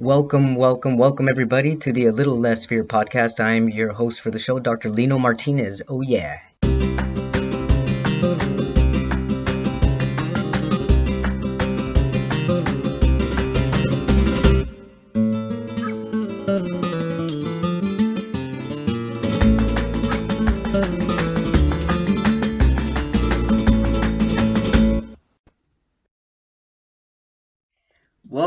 Welcome, welcome, welcome, everybody, to the A Little Less Fear podcast. I'm your host for the show, Dr. Lino Martinez. Oh, yeah.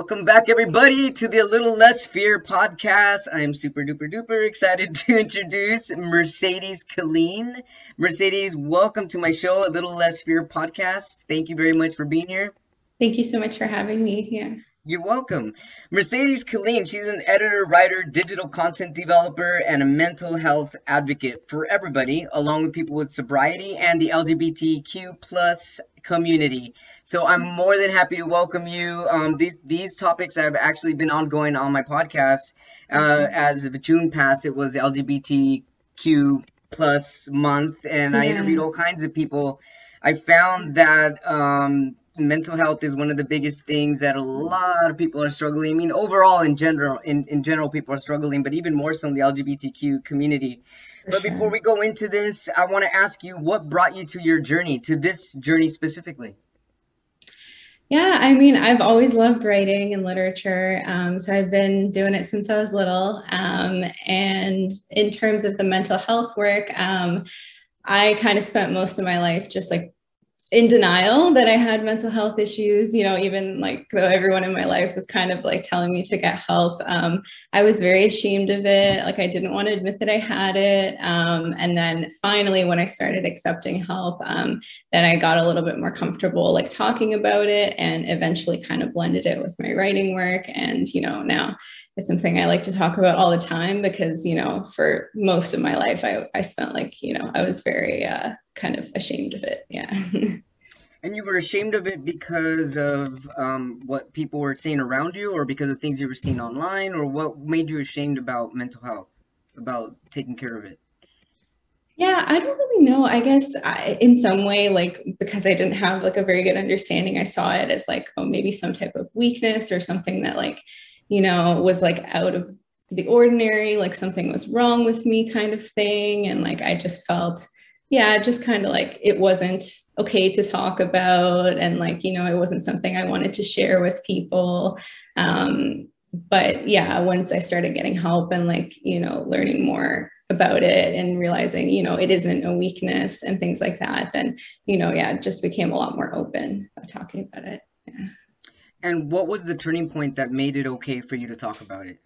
Welcome back, everybody, to the A Little Less Fear podcast. I am super duper duper excited to introduce Mercedes Killeen. Mercedes, welcome to my show, A Little Less Fear podcast. Thank you very much for being here. Thank you so much for having me here. You're welcome. Mercedes Killeen, she's an editor, writer, digital content developer, and a mental health advocate for everybody, along with people with sobriety and the LGBTQ plus community. So I'm more than happy to welcome you. Um, these these topics have actually been ongoing on my podcast. Uh, as of June passed, it was LGBTQ plus month, and yeah. I interviewed all kinds of people. I found that um, mental health is one of the biggest things that a lot of people are struggling. I mean, overall in general, in, in general, people are struggling, but even more so in the LGBTQ community. For but sure. before we go into this, I want to ask you what brought you to your journey, to this journey specifically? Yeah, I mean, I've always loved writing and literature. Um, so I've been doing it since I was little. Um, and in terms of the mental health work, um, I kind of spent most of my life just like in denial that I had mental health issues, you know, even like though everyone in my life was kind of like telling me to get help. Um, I was very ashamed of it. Like I didn't want to admit that I had it. Um, and then finally, when I started accepting help, um, then I got a little bit more comfortable like talking about it and eventually kind of blended it with my writing work. And, you know, now it's something I like to talk about all the time because, you know, for most of my life, I, I spent like, you know, I was very, uh, kind of ashamed of it. Yeah. and you were ashamed of it because of um, what people were saying around you, or because of things you were seeing online, or what made you ashamed about mental health, about taking care of it? Yeah, I don't really know. I guess I, in some way, like because I didn't have like a very good understanding, I saw it as like, oh, maybe some type of weakness or something that like, you know, was like out of the ordinary, like something was wrong with me kind of thing. And like I just felt yeah, just kind of like it wasn't okay to talk about. And like, you know, it wasn't something I wanted to share with people. Um, but yeah, once I started getting help and like, you know, learning more about it and realizing, you know, it isn't a weakness and things like that, then, you know, yeah, it just became a lot more open about talking about it. Yeah. And what was the turning point that made it okay for you to talk about it?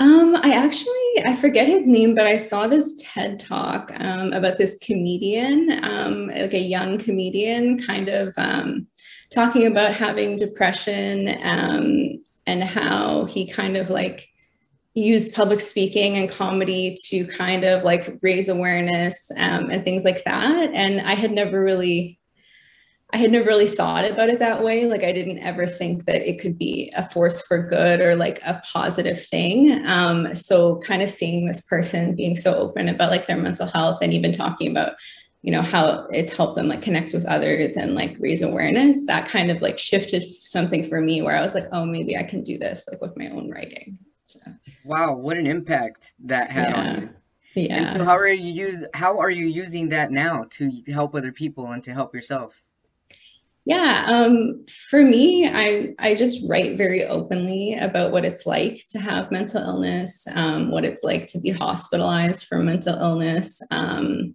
Um, I actually I forget his name, but I saw this TED talk um, about this comedian, um, like a young comedian, kind of um, talking about having depression um, and how he kind of like used public speaking and comedy to kind of like raise awareness um, and things like that. And I had never really I had never really thought about it that way. Like I didn't ever think that it could be a force for good or like a positive thing. Um, so kind of seeing this person being so open about like their mental health and even talking about, you know, how it's helped them like connect with others and like raise awareness, that kind of like shifted something for me where I was like, oh, maybe I can do this like with my own writing. So. Wow, what an impact that had yeah. on you. Yeah. And so how are you use how are you using that now to help other people and to help yourself? Yeah, um, for me, I I just write very openly about what it's like to have mental illness, um, what it's like to be hospitalized for mental illness, um,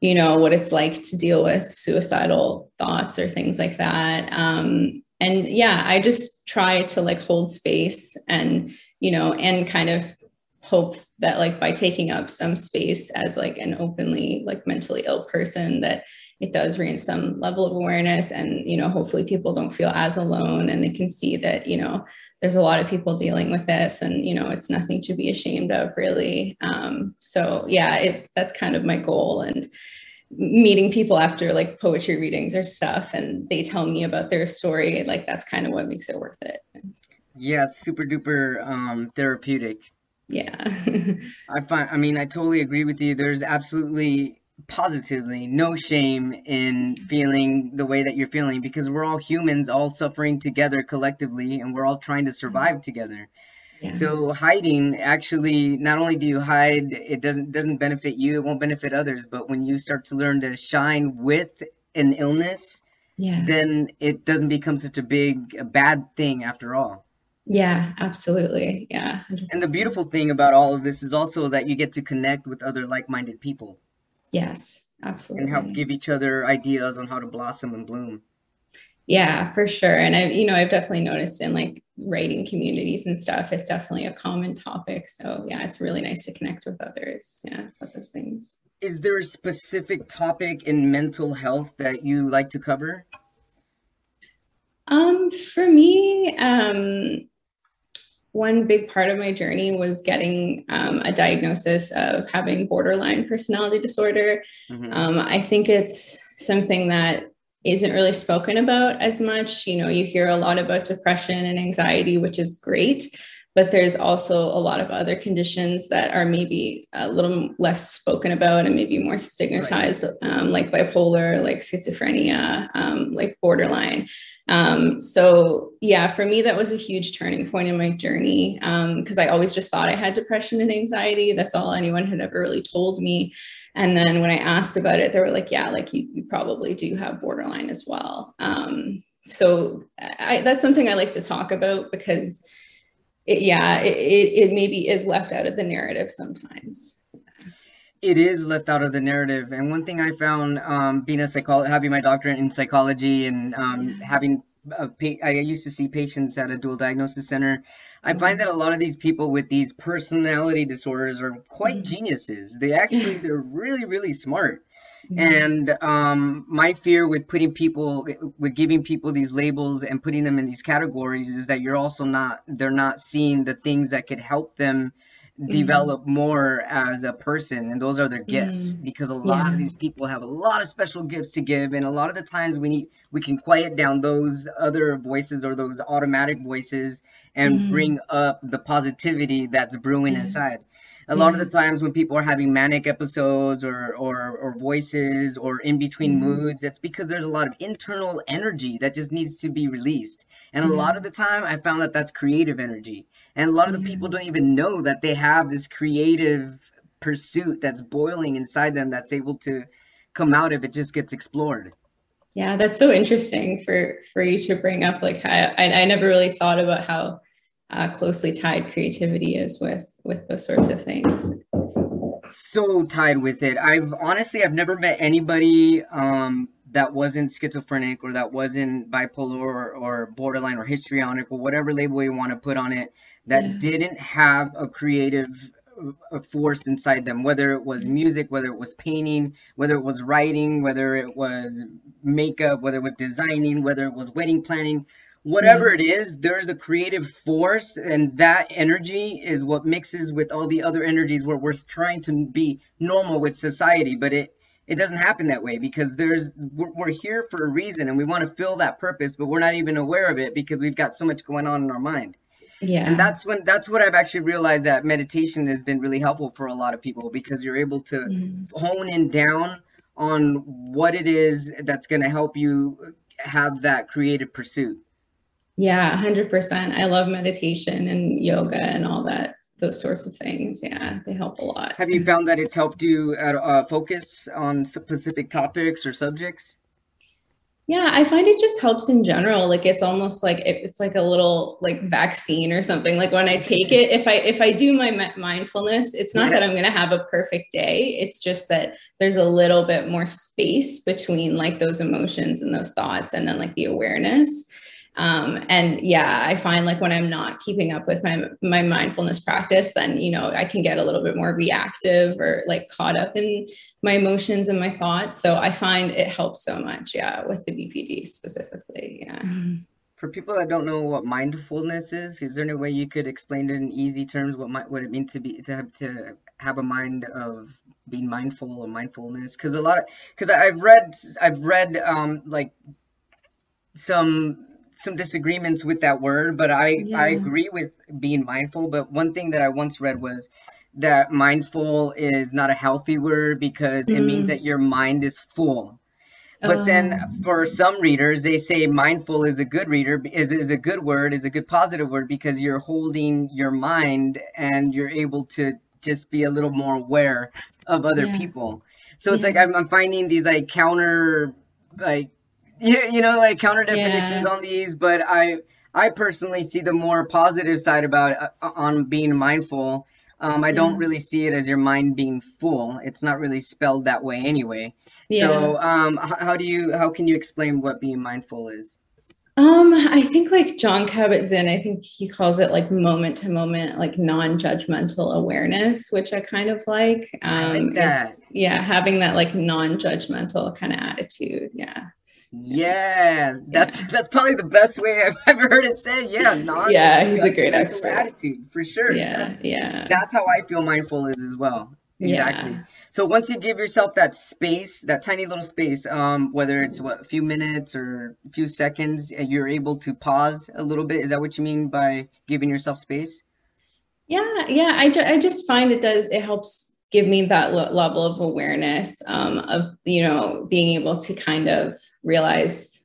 you know, what it's like to deal with suicidal thoughts or things like that. Um, and yeah, I just try to like hold space and you know, and kind of hope that like by taking up some space as like an openly like mentally ill person that it does raise some level of awareness and you know hopefully people don't feel as alone and they can see that you know there's a lot of people dealing with this and you know it's nothing to be ashamed of really. Um, so yeah it, that's kind of my goal and meeting people after like poetry readings or stuff and they tell me about their story like that's kind of what makes it worth it. Yeah it's super duper um, therapeutic. Yeah. I find i mean i totally agree with you. There's absolutely positively, no shame in feeling the way that you're feeling because we're all humans, all suffering together collectively, and we're all trying to survive mm-hmm. together. Yeah. So hiding actually not only do you hide, it doesn't doesn't benefit you, it won't benefit others, but when you start to learn to shine with an illness, yeah. then it doesn't become such a big a bad thing after all. Yeah, absolutely. Yeah. 100%. And the beautiful thing about all of this is also that you get to connect with other like-minded people. Yes, absolutely. And help give each other ideas on how to blossom and bloom. Yeah, for sure. And I, you know, I've definitely noticed in like writing communities and stuff, it's definitely a common topic. So yeah, it's really nice to connect with others. Yeah, about those things. Is there a specific topic in mental health that you like to cover? Um, for me, um, one big part of my journey was getting um, a diagnosis of having borderline personality disorder. Mm-hmm. Um, I think it's something that isn't really spoken about as much. You know, you hear a lot about depression and anxiety, which is great, but there's also a lot of other conditions that are maybe a little less spoken about and maybe more stigmatized, right. um, like bipolar, like schizophrenia, um, like borderline. Um, so, yeah, for me, that was a huge turning point in my journey because um, I always just thought I had depression and anxiety. That's all anyone had ever really told me. And then when I asked about it, they were like, yeah, like you, you probably do have borderline as well. Um, so I, that's something I like to talk about because it, yeah, it, it, maybe is left out of the narrative sometimes. It is left out of the narrative. And one thing I found um, being a psychologist, having my doctorate in psychology and um, having a pa- I used to see patients at a dual diagnosis center. I find mm-hmm. that a lot of these people with these personality disorders are quite mm-hmm. geniuses. They actually they're really really smart. And um, my fear with putting people, with giving people these labels and putting them in these categories is that you're also not, they're not seeing the things that could help them develop mm-hmm. more as a person and those are their gifts mm-hmm. because a lot yeah. of these people have a lot of special gifts to give and a lot of the times we need we can quiet down those other voices or those automatic voices and mm-hmm. bring up the positivity that's brewing inside a lot of the times when people are having manic episodes or or, or voices or in between mm-hmm. moods that's because there's a lot of internal energy that just needs to be released. And a lot of the time i found that that's creative energy. And a lot of the people don't even know that they have this creative pursuit that's boiling inside them that's able to come out if it just gets explored. Yeah that's so interesting for for you to bring up like I, I never really thought about how uh, closely tied creativity is with with those sorts of things. So tied with it. I've honestly i've never met anybody um, that wasn't schizophrenic or that wasn't bipolar or, or borderline or histrionic or whatever label you want to put on it that yeah. didn't have a creative a force inside them whether it was music whether it was painting whether it was writing whether it was makeup whether it was designing whether it was wedding planning whatever mm-hmm. it is, there's a creative force, and that energy is what mixes with all the other energies where we're trying to be normal with society, but it it doesn't happen that way because there's we're, we're here for a reason and we want to fill that purpose but we're not even aware of it because we've got so much going on in our mind yeah and that's when that's what i've actually realized that meditation has been really helpful for a lot of people because you're able to mm. hone in down on what it is that's going to help you have that creative pursuit yeah, 100%. I love meditation and yoga and all that, those sorts of things. Yeah, they help a lot. Have you found that it's helped you uh, focus on specific topics or subjects? Yeah, I find it just helps in general. Like it's almost like it's like a little like vaccine or something. Like when I take it, if I if I do my mindfulness, it's not yeah. that I'm going to have a perfect day. It's just that there's a little bit more space between like those emotions and those thoughts and then like the awareness um, and yeah i find like when i'm not keeping up with my my mindfulness practice then you know i can get a little bit more reactive or like caught up in my emotions and my thoughts. So i find it helps so much yeah with the bpd specifically yeah. For people that don't know what mindfulness is is there any way you could explain it in easy terms what might what it means to be to have to have a mind of being mindful or mindfulness? Because a lot of because i've read i've read um like some some disagreements with that word, but I yeah. I agree with being mindful. But one thing that I once read was that mindful is not a healthy word because mm. it means mm. that your mind is full. But then um. for some readers, they say mindful is a good reader is, is a good word, is a good positive word because you're holding your mind and you're able to just be a little more aware of other yeah. people. So it's yeah. like I'm, I'm, finding these like counter like you, you know like counter definitions yeah. on these, but I I personally see the more positive side about uh, on being mindful. Um, I don't really see it as your mind being full. It's not really spelled that way anyway. Yeah. So, um, how do you how can you explain what being mindful is? Um, I think like Jon Kabat-Zinn, I think he calls it like moment to moment, like non-judgmental awareness, which I kind of like. Um, I like that. Yeah, having that like non-judgmental kind of attitude. Yeah. Yeah, that's that's probably the best way I've ever heard it said. Yeah, non. yeah, he's a great expert. Attitude for sure. Yeah, that's, yeah. That's how I feel mindful is as well. Exactly. Yeah. So once you give yourself that space, that tiny little space, um, whether it's what a few minutes or a few seconds, and you're able to pause a little bit. Is that what you mean by giving yourself space? Yeah, yeah. I, ju- I just find it does it helps give me that level of awareness um, of you know being able to kind of realize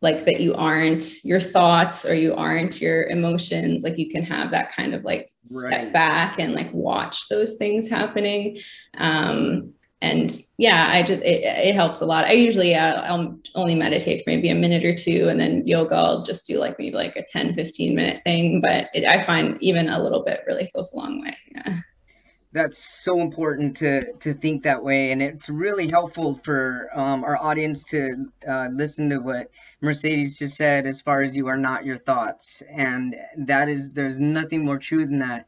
like that you aren't your thoughts or you aren't your emotions. Like you can have that kind of like step right. back and like watch those things happening. Um and yeah i just it, it helps a lot. I usually uh, i'll only meditate for maybe a minute or two and then yoga i'll just do like maybe like a 10 15 minute thing but it, i find even a little bit really goes a long way. Yeah that's so important to to think that way and it's really helpful for um, our audience to uh, listen to what mercedes just said as far as you are not your thoughts and that is there's nothing more true than that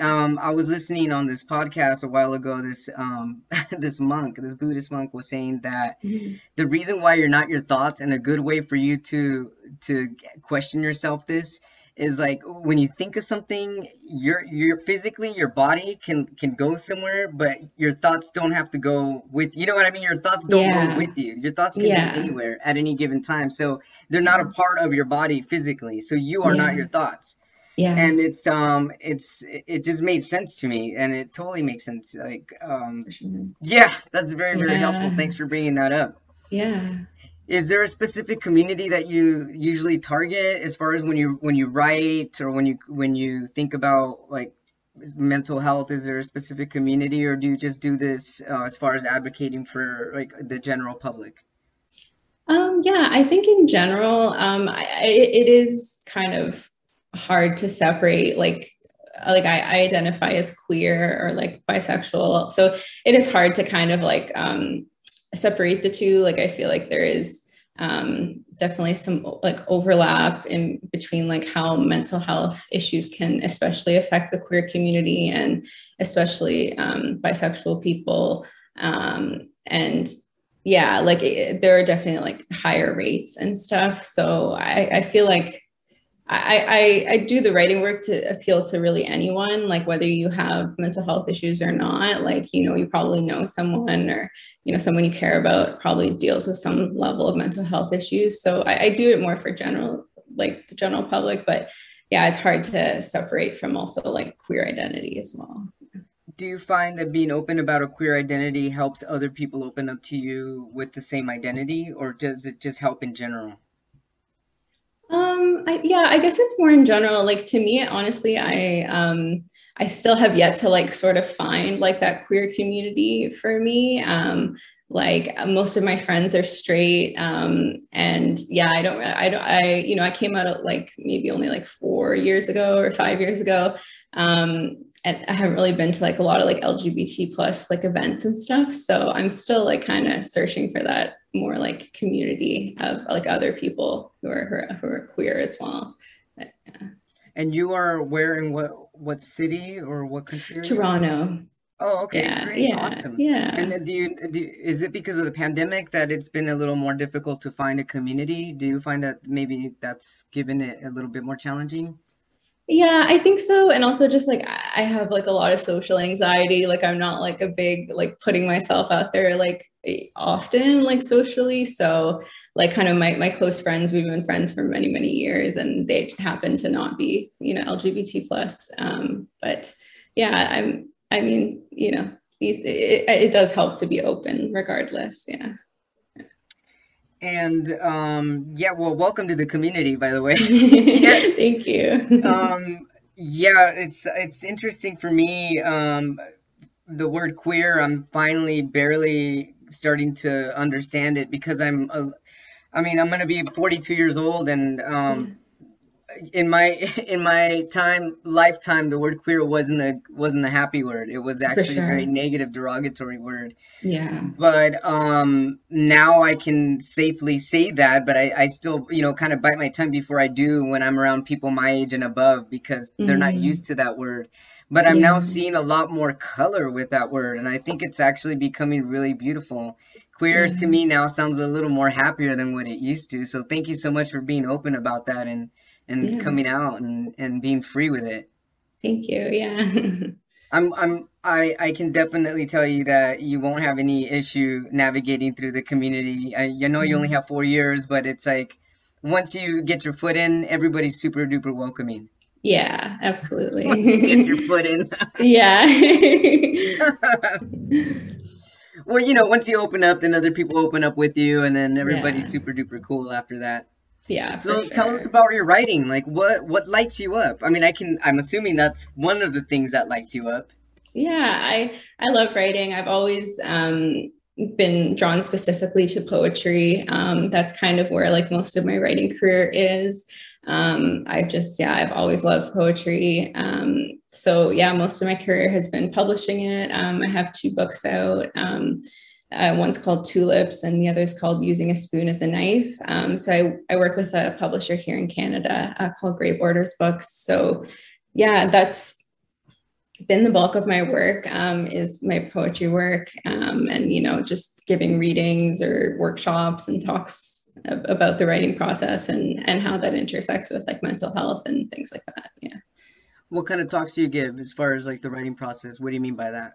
um, I was listening on this podcast a while ago. This um, this monk, this Buddhist monk, was saying that mm-hmm. the reason why you're not your thoughts, and a good way for you to to question yourself this is like when you think of something you're you're physically your body can can go somewhere but your thoughts don't have to go with you know what i mean? Your thoughts don't yeah. go with you. Your thoughts can yeah. be anywhere at any given time. So they're not a part of your body physically. So you are yeah. not your thoughts. Yeah. And it's um it's it just made sense to me and it totally makes sense like um yeah that's very very helpful. Thanks for bringing that up. Yeah is there a specific community that you usually target as far as when you when you write or when you when you think about like mental health? Is there a specific community or do you just do this uh, as far as advocating for like the general public? Um, yeah i think in general um, I, it is kind of hard to separate like like I, I, identify as queer or like bisexual. So it is hard to kind of like um, separate the two. Like I feel like there is um, definitely some like overlap in between like how mental health issues can especially affect the queer community and especially um, bisexual people. Um, and yeah, like it, there are definitely like higher rates and stuff. So I, I feel like I, I, I do the writing work to appeal to really anyone, like whether you have mental health issues or not. Like, you know, you probably know someone or, you know, someone you care about probably deals with some level of mental health issues. So I, I do it more for general, like the general public. But yeah, it's hard to separate from also like queer identity as well. Do you find that being open about a queer identity helps other people open up to you with the same identity, or does it just help in general? Um, I, yeah, I guess it's more in general. Like to me, honestly, I um, I still have yet to like sort of find like that queer community for me. Um, like most of my friends are straight, um, and yeah, I don't, I don't, I you know, I came out like maybe only like four years ago or five years ago, um, and I haven't really been to like a lot of like LGBT plus like events and stuff. So I'm still like kind of searching for that more like community of like other people who are who are, who are queer as well. But, yeah. And you are where in what what city or what country? Toronto. Oh, okay, yeah, great, yeah, awesome. Yeah. And uh, do you, do you, is it because of the pandemic that it's been a little more difficult to find a community? Do you find that maybe that's given it a little bit more challenging? Yeah, I think so. And also just like I have like a lot of social anxiety. Like I'm not like a big like putting myself out there like often like socially. So like kind of my my close friends, we've been friends for many, many years and they happen to not be, you know, LGBT plus. Um, but yeah, I'm I mean, you know, these it, it does help to be open regardless. Yeah. And um, yeah, well, welcome to the community, by the way. yeah. Thank you. um, yeah, it's it's interesting for me. Um, the word queer, I'm finally barely starting to understand it because I'm, a, I mean, I'm gonna be 42 years old, and um, in my in my time lifetime the word queer wasn't a wasn't a happy word it was actually sure. a very negative derogatory word yeah but um now i can safely say that but i i still you know kind of bite my tongue before i do when i'm around people my age and above because they're mm. not mm-hmm. used to that word but i'm yeah. now seeing a lot more color with that word and i think it's actually becoming really beautiful queer yeah. to me now sounds a little more happier than what it used to so thank you so much for being open about that and and yeah. coming out and, and being free with it. Thank you. Yeah. I'm I'm I I can definitely tell you that you won't have any issue navigating through the community. I you know you only mm-hmm. have 4 years, but it's like once you get your foot in, everybody's super duper welcoming. Yeah, absolutely. once you get your foot in. yeah. well, you know, once you open up, then other people open up with you, and then everybody's yeah. super duper cool after that. Yeah. So sure. tell us about your writing. Like what what lights you up? I mean, I can I'm assuming that's one of the things that lights you up. Yeah, I I love writing. I've always um been drawn specifically to poetry. Um, that's kind of where like most of my writing career is. Um, I've just yeah, I've always loved poetry. Um, so yeah, most of my career has been publishing it. Um, I have two books out. Um, uh, one's called Tulips and the other is called Using a Spoon as a Knife. Um, so I, I work with a publisher here in Canada uh, called Grey Borders Books. So yeah, that's been the bulk of my work um, is my poetry work um, and, you know, just giving readings or workshops and talks about the writing process and, and how that intersects with like mental health and things like that. Yeah. What kind of talks do you give as far as like the writing process? What do you mean by that?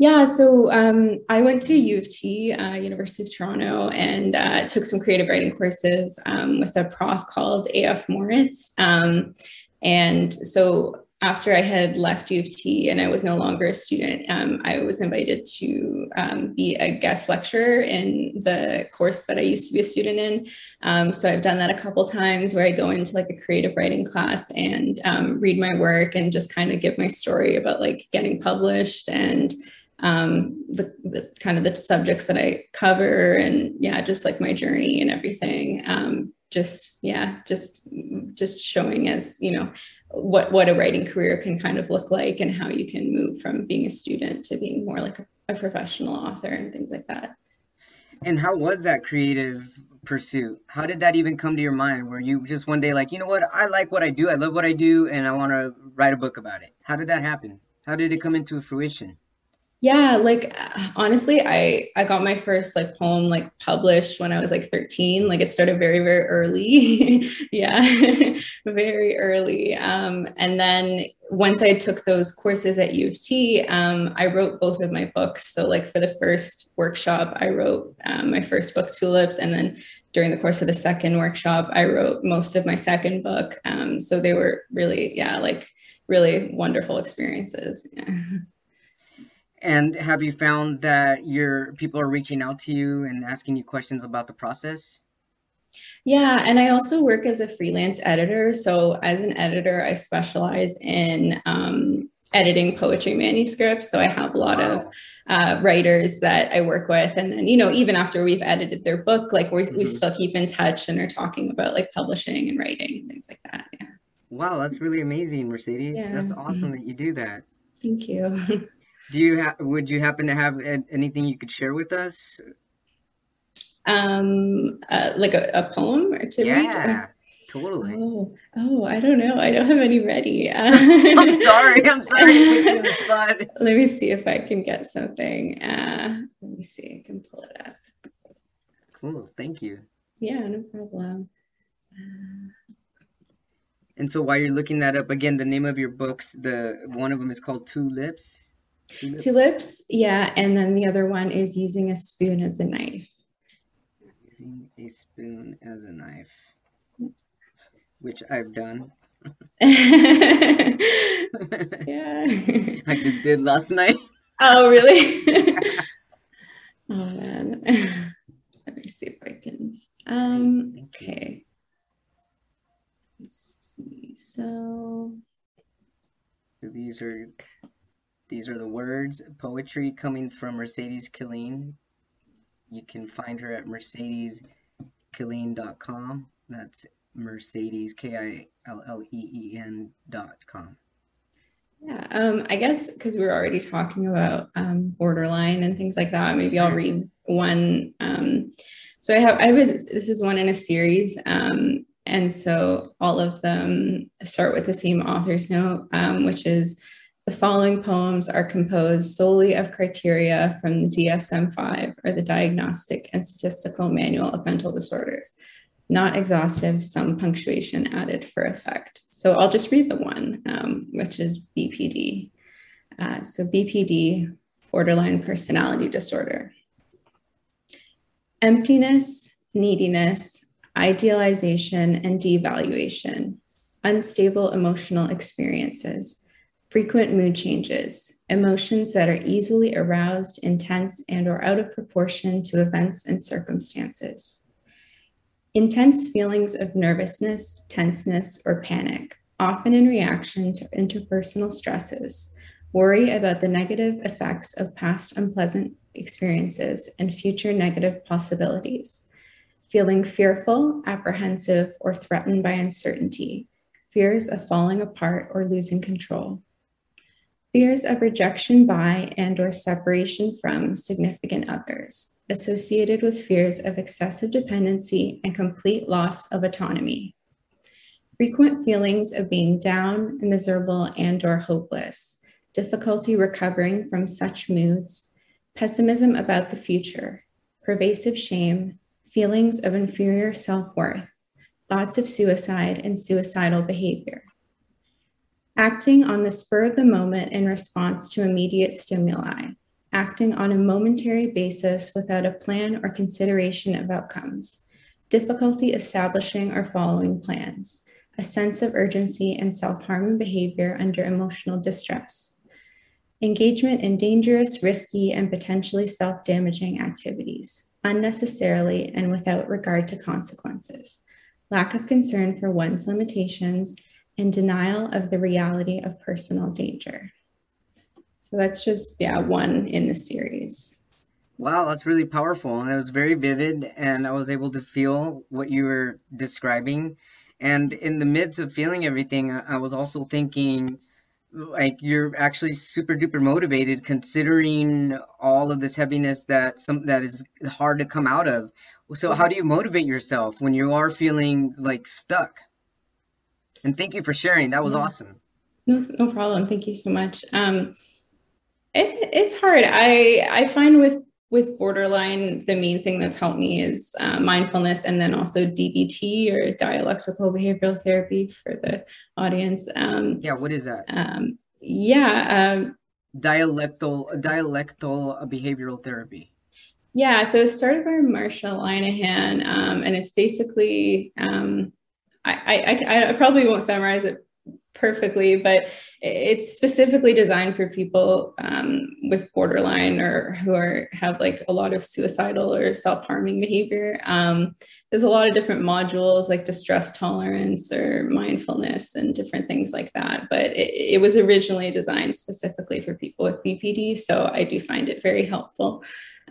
Yeah, so um, I went to U of T, uh, University of Toronto, and uh, took some creative writing courses um, with a prof called AF Moritz. Um, and so after I had left U of T and I was no longer a student, um, I was invited to um, be a guest lecturer in the course that I used to be a student in. Um, so I've done that a couple times where I go into like a creative writing class and read my work and just kind of give my story about like getting published and um, the, the, kind of the subjects that I cover and yeah, just like my journey and everything. Um, just yeah, just just showing as you know what what a writing career can kind of look like and how you can move from being a student to being more like a, a professional author and things like that. And how was that creative pursuit? How did that even come to your mind? Were you just one day like, you know what, I like what I do, I love what I do, and I want to write a book about it? How did that happen? How did it come into fruition? Yeah like honestly i i got my first like poem like published when i was like 13 like it started very very early. Yeah very early. Um and then once i took those courses at u of t um i wrote both of my books. So like for the first workshop i wrote um, my first book tulips and then during the course of the second workshop i wrote most of my second book. Um so they were really yeah like really wonderful experiences. yeah And have you found that your people are reaching out to you and asking you questions about the process? Yeah, and I also work as a freelance editor. So, as an editor, I specialize in um, editing poetry manuscripts. So, I have a lot of uh, writers that I work with. And then, you know, even after we've edited their book, like we mm-hmm. we still keep in touch and are talking about like publishing and writing and things like that. Yeah. Wow, that's really amazing, Mercedes. Yeah. That's awesome that you do that. Thank you. Do you have? Would you happen to have anything you could share with us? Um, uh, like a, a poem or to yeah, read? Yeah, totally. Oh, oh, I don't know. I don't have any ready. I'm sorry. I'm sorry. Let me see if I can get something. Uh, let me see. I can pull it up. Cool. Thank you. Yeah, no problem. Uh, and so while you're looking that up again, the name of your books, the one of them is called Tulips. Tulips. Tulips, yeah. And then the other one is using a spoon as a knife. Using a spoon as a knife, which I've done. yeah. I just did last night. Oh, really? oh man. Let me see if I can. Um, okay. Let's see. So So these are these are the words poetry coming from Mercedes Killeen. You can find her at mercedeskilleen.com. That's Mercedes K I L L E E N dot com. yeah, um, I guess because we were already talking about um, borderline and things like that, maybe I'll read one. Um, so I have I was this is one in a series. Um, and so all of them start with the same author's note, um, which is the following poems are composed solely of criteria from the DSM 5 or the Diagnostic and Statistical Manual of Mental Disorders. Not exhaustive, some punctuation added for effect. So I'll just read the one, um, which is BPD. Uh, so BPD, borderline personality disorder. Emptiness, neediness, idealization and devaluation, unstable emotional experiences, frequent mood changes, emotions that are easily aroused, intense, and or out of proportion to events and circumstances. Intense feelings of nervousness, tenseness, or panic, often in reaction to interpersonal stresses, worry about the negative effects of past unpleasant experiences and future negative possibilities feeling fearful, apprehensive, or threatened by uncertainty, fears of falling apart or losing control, fears of rejection by and or separation from significant others, associated with fears of excessive dependency and complete loss of autonomy, frequent feelings of being down, miserable, and or hopeless, difficulty recovering from such moods, pessimism about the future, pervasive shame, feelings of inferior self worth, thoughts of suicide, and suicidal behavior. Acting on the spur of the moment in response to immediate stimuli, acting on a momentary basis without a plan or consideration of outcomes, difficulty establishing or following plans, a sense of urgency and self harming behavior under emotional distress, engagement in dangerous, risky, and potentially self damaging activities unnecessarily and without regard to consequences, lack of concern for one's limitations, and denial of the reality of personal danger. So that's just, yeah, one in the series. Wow, that's really powerful. And it was very vivid, and I was able to feel what you were describing. And in the midst of feeling everything, I was also thinking, like you're actually super duper motivated considering all of this heaviness that some that is hard to come out of so how do you motivate yourself when you are feeling like stuck and thank you for sharing that was yeah. awesome no, no problem thank you so much um it, it's hard i i find with with borderline, the main thing that's helped me is uh, mindfulness and then also DBT or dialectical behavioral therapy for the audience. Um, yeah, what is that? Um, yeah. Um, dialectal, dialectal behavioral therapy. Yeah, so it's started by Marsha Linehan, um, and it's basically, um, I, I, I probably won't summarize it perfectly, but it's specifically designed for people um, with borderline or who are have like a lot of suicidal or self-harming behavior. Um, there's a lot of different modules like distress tolerance or mindfulness and different things like that. But it, it was originally designed specifically for people with BPD, so I do find it very helpful.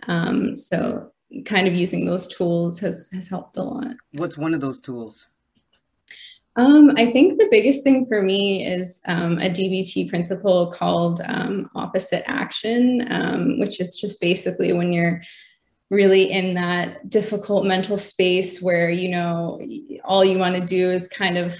Um, so kind of using those tools has has helped a lot. What's one of those tools? Um, I think the biggest thing for me is um, a DBT principle called um, opposite action, um, which is just basically when you're really in that difficult mental space where, you know, all you want to do is kind of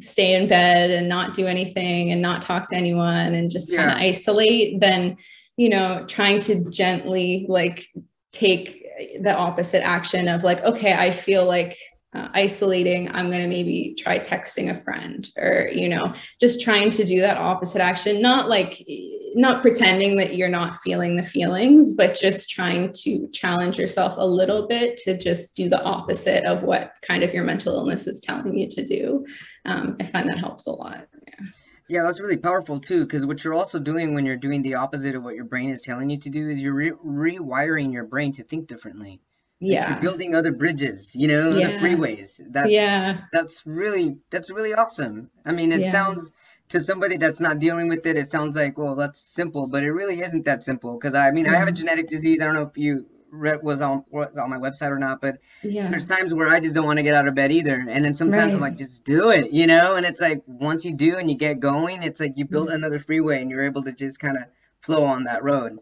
stay in bed and not do anything and not talk to anyone and just yeah. kind of isolate, then, you know, trying to gently like take the opposite action of like, okay, I feel like uh, isolating i'm going to maybe try texting a friend or you know just trying to do that opposite action. Not like not pretending that you're not feeling the feelings but just trying to challenge yourself a little bit to just do the opposite of what kind of your mental illness is telling you to do. Um, i find that helps a lot yeah. Yeah, that's really powerful too, because what you're also doing when you're doing the opposite of what your brain is telling you to do is you're re rewiring your brain to think differently. Like you're Yeah. building other bridges, you know, Yeah. freeways. That's Yeah. that's really that's really awesome. I mean, it Yeah. sounds to somebody that's not dealing with it, it sounds like, well, that's simple, but it really isn't that simple. Because I mean, I have a genetic disease. I don't know if you read was on was on my website or not, but Yeah. there's times where I just don't want to get out of bed either. And then sometimes I'm like, just do it, you know? And it's like once you do and you get going, it's like you build another freeway and you're able to just kind of flow on that road.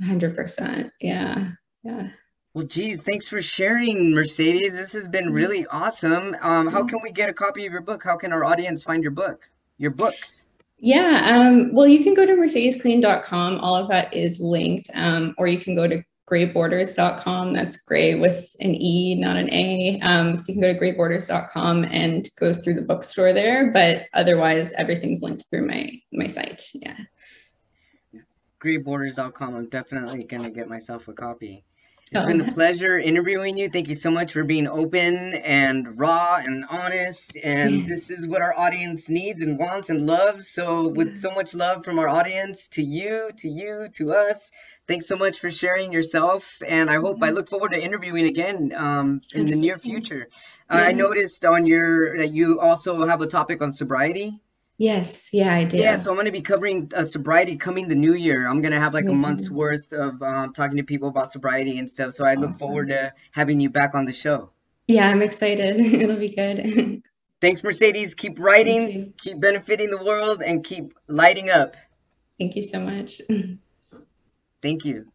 100%. Yeah. Yeah. Well, geez, thanks for sharing, Mercedes. This has been really awesome. Um, how can we get a copy of your book? How can our audience find your book? Your books? Yeah. Um, well, you can go to mercedeskilleen.com. All of that is linked. Um, or you can go to greyborders.com. That's grey with an E, not an A. Um, so you can go to greyborders.com and go through the bookstore there. But otherwise, everything's linked through my my site. Yeah. Greatborders.com. I'm definitely gonna get myself a copy. It's been a pleasure interviewing you. Thank you so much for being open and raw and honest. And this is what our audience needs and wants and loves. So, with so much love from our audience to you, to you, to us, thanks so much for sharing yourself. And I hope I look forward to interviewing again um, in the near future. Uh, I noticed on your that you also have a topic on sobriety. Yes. Yeah, I do. Yeah, so I'm going to be covering uh, sobriety coming the new year. I'm going to have like a month's worth of um, talking to people about sobriety and stuff. So I look forward to having you back on the show. Yeah, I'm excited. It'll be good. Thanks, Mercedes. Keep writing, keep benefiting the world, and keep lighting up. Thank you so much. Thank you.